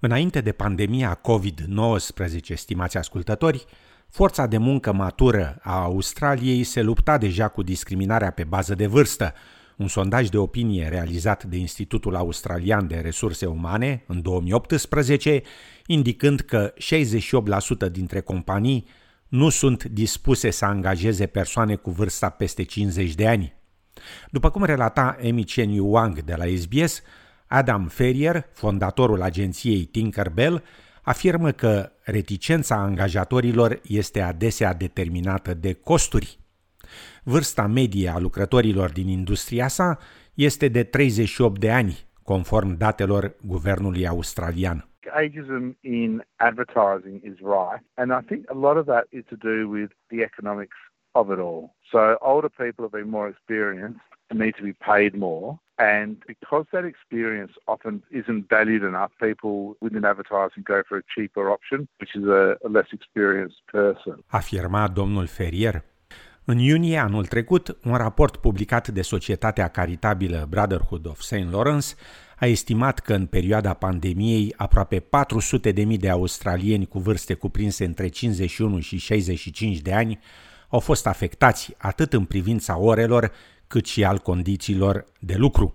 Înainte de pandemia COVID-19, stimați ascultători, forța de muncă matură a Australiei se lupta deja cu discriminarea pe bază de vârstă. Un sondaj de opinie realizat de Institutul Australian de Resurse Umane în 2018, indicând că 68% dintre companii nu sunt dispuse să angajeze persoane cu vârsta peste 50 de ani. După cum relata Emi Chen Yu Wang de la SBS, Adam Ferrier, fondatorul agenției Tinkerbell, afirmă că reticența angajatorilor este adesea determinată de costuri. Vârsta medie a lucrătorilor din industria sa este de 38 de ani, conform datelor guvernului australian. Ageism in advertising is right, and I think a lot of that is to do with the economics of it all. So older people have been more experienced and need to be paid more. And because that experience often isn't valued enough, people within advertising go for a cheaper option, which is a, a less experienced person. Afirma domnul Ferrier. În iunie anul trecut, un raport publicat de societatea caritabilă Brotherhood of St. Lawrence a estimat că în perioada pandemiei aproape 400.000 de mii de australieni cu vârste cuprinse între 51 și 65 de ani au fost afectați atât în privința orelor, cât și al condițiilor de lucru.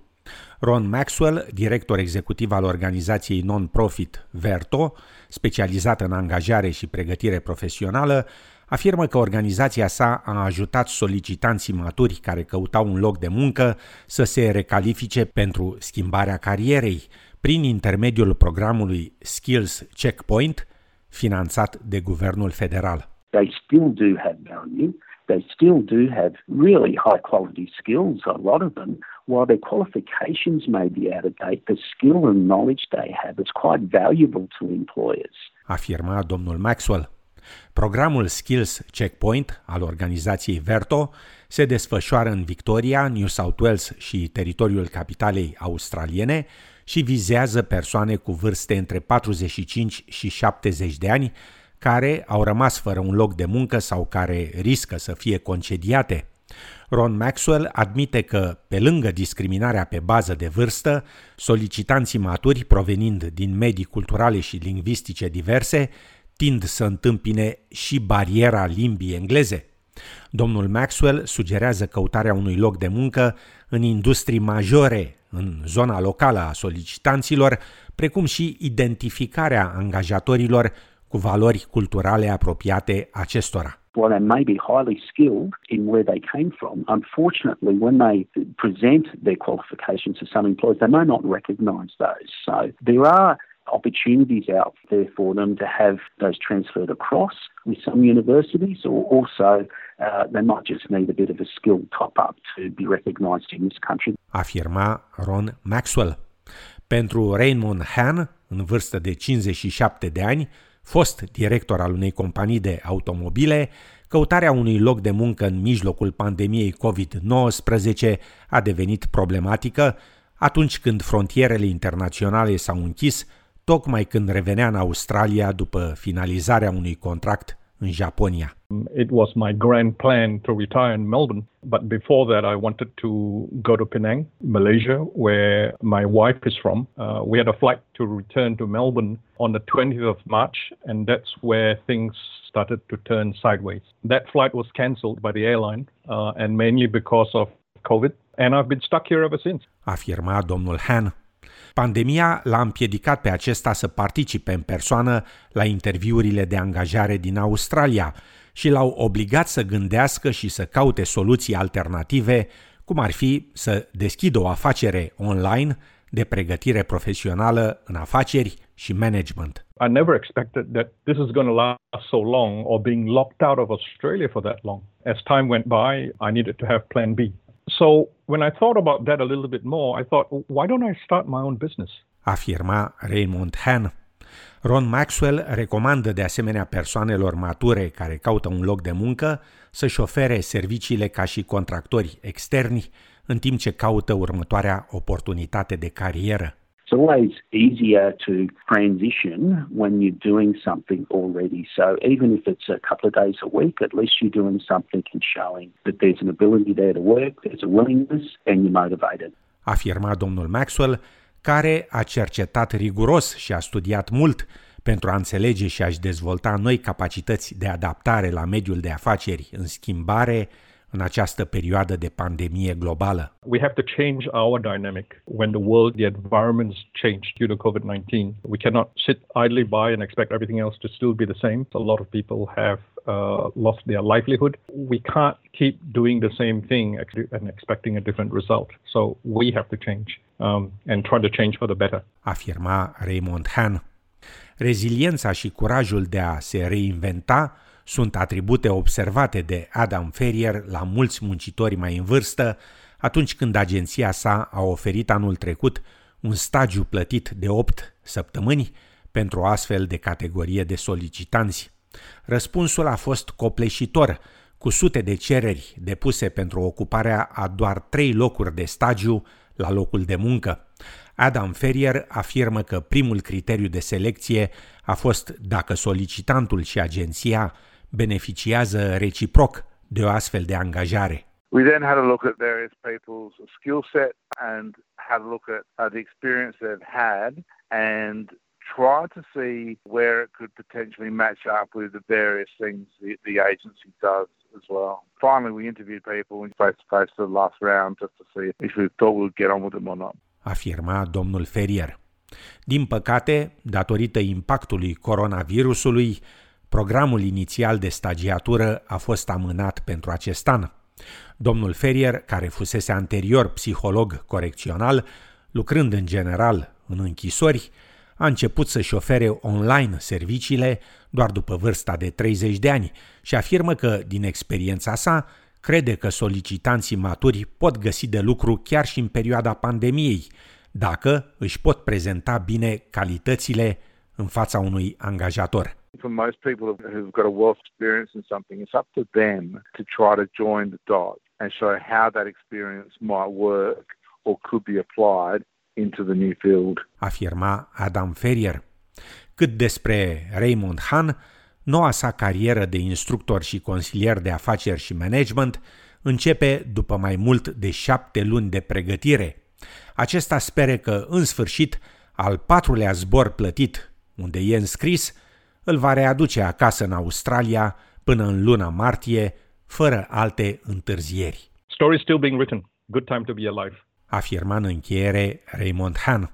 Ron Maxwell, director executiv al organizației non-profit Verto, specializată în angajare și pregătire profesională, afirmă că organizația sa a ajutat solicitanții maturi care căutau un loc de muncă să se recalifice pentru schimbarea carierei prin intermediul programului Skills Checkpoint, finanțat de guvernul federal. They still do have value. They still do have really high quality skills, a lot of them. While their qualifications may be out of date, the skill and knowledge they have is quite valuable to employers. Afirma domnul Maxwell. Programul Skills Checkpoint al organizației Verto se desfășoară în Victoria, New South Wales și teritoriul capitalei australiene și vizează persoane cu vârste între 45 și 70 de ani care au rămas fără un loc de muncă sau care riscă să fie concediate. Ron Maxwell admite că, pe lângă discriminarea pe bază de vârstă, solicitanții maturi provenind din medii culturale și lingvistice diverse tind să întâmpine și bariera limbii engleze. Domnul Maxwell sugerează căutarea unui loc de muncă în industrii majore în zona locală a solicitanților, precum și identificarea angajatorilor cu valori culturale apropiate acestora. While they may be highly skilled in where they came from, unfortunately, when they present their qualifications to some employers, they may not recognise those. So there are opportunities out there for them to have those transferred across with some universities, or also uh, they might just need a bit of a skill top up to be recognised in this country. Afirma Ron Maxwell. Pentru Raymond Han, în vârstă de 57 de ani, fost director al unei companii de automobile, căutarea unui loc de muncă în mijlocul pandemiei COVID-19 a devenit problematică atunci când frontierele internaționale s-au închis, tocmai când revenea în Australia după finalizarea unui contract în Japonia. It was my grand plan to retire in Melbourne, but before that I wanted to go to Penang, Malaysia, where my wife is from. Uh, we had a flight to return to Melbourne on the 20th of March, and that's where things started to turn sideways. That flight was cancelled by the airline, uh, and mainly because of COVID, and I've been stuck here ever since. Afirma domnul Han. Pandemia l-a împiedicat pe acesta să participe în persoană la interviurile de angajare din Australia și l-au obligat să gândească și să caute soluții alternative, cum ar fi să deschidă o afacere online de pregătire profesională în afaceri și management. I never expected that this is going to last so long or being locked out of Australia for that long. As time went by, I needed to have plan B. So when I thought about that a little bit more, I thought, why don't I start my own business? Afirma Raymond Han. Ron Maxwell recomandă de asemenea persoanelor mature care caută un loc de muncă să-și ofere serviciile ca și contractori externi în timp ce caută următoarea oportunitate de carieră. It's always easier to transition when you're doing something already. So even if it's a couple of days a week, at least you're doing something and showing that there's an ability there to work, there's a willingness, and you're motivated. Afirma domnul Maxwell care a cercetat riguros și a studiat mult pentru a înțelege și a-și dezvolta noi capacități de adaptare la mediul de afaceri în schimbare în această perioadă de pandemie globală. We have to change our dynamic when the world, the environments change due to COVID-19. We cannot sit idly by and expect everything else to still be the same. A lot of people have uh, lost their livelihood. We can't keep doing the same thing and expecting a different result. So we have to change um, and try to change for the better. Afirma Raymond Han. Reziliența și curajul de a se reinventa sunt atribute observate de Adam Ferrier la mulți muncitori mai în vârstă, atunci când agenția sa a oferit anul trecut un stagiu plătit de 8 săptămâni pentru o astfel de categorie de solicitanți. Răspunsul a fost copleșitor, cu sute de cereri depuse pentru ocuparea a doar trei locuri de stagiu la locul de muncă. Adam Ferrier afirmă că primul criteriu de selecție a fost dacă solicitantul și agenția beneficiază reciproc de o astfel de angajare. We then had a look at various people's skill set and had a look at uh, the experience they've had and try to see where it could potentially match up with the various things the, the agency does as well. Finally, we interviewed people face to face for the last round just to see if we thought we would get on with them or not. Afirma domnul Ferrier. Din păcate, datorită impactului coronavirusului, Programul inițial de stagiatură a fost amânat pentru acest an. Domnul Ferrier, care fusese anterior psiholog corecțional, lucrând în general în închisori, a început să-și ofere online serviciile doar după vârsta de 30 de ani și afirmă că, din experiența sa, crede că solicitanții maturi pot găsi de lucru chiar și în perioada pandemiei, dacă își pot prezenta bine calitățile în fața unui angajator. For most people who've got a wealth experience in something, it's up to them to try to join the dots and show how that experience might work or could be applied into the new field. Afirma Adam Ferrier. Cât despre Raymond Han, noua sa carieră de instructor și consilier de afaceri și management începe după mai mult de șapte luni de pregătire. Acesta spere că, în sfârșit, al patrulea zbor plătit, unde e înscris, îl va readuce acasă în Australia până în luna martie, fără alte întârzieri. Story still being written. Good time to be alive. Afirma în încheiere Raymond Han.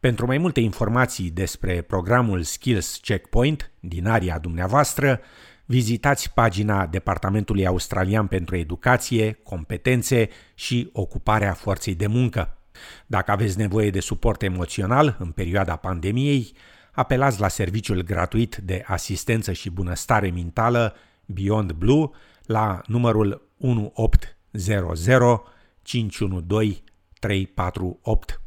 Pentru mai multe informații despre programul Skills Checkpoint din aria dumneavoastră, vizitați pagina Departamentului Australian pentru Educație, Competențe și Ocuparea Forței de Muncă. Dacă aveți nevoie de suport emoțional în perioada pandemiei, apelați la serviciul gratuit de asistență și bunăstare mentală Beyond Blue la numărul 1800 512 348.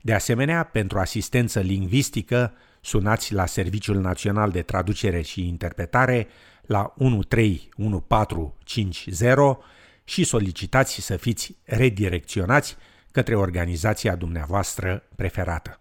De asemenea, pentru asistență lingvistică, sunați la Serviciul Național de Traducere și Interpretare la 131450 și solicitați să fiți redirecționați către organizația dumneavoastră preferată.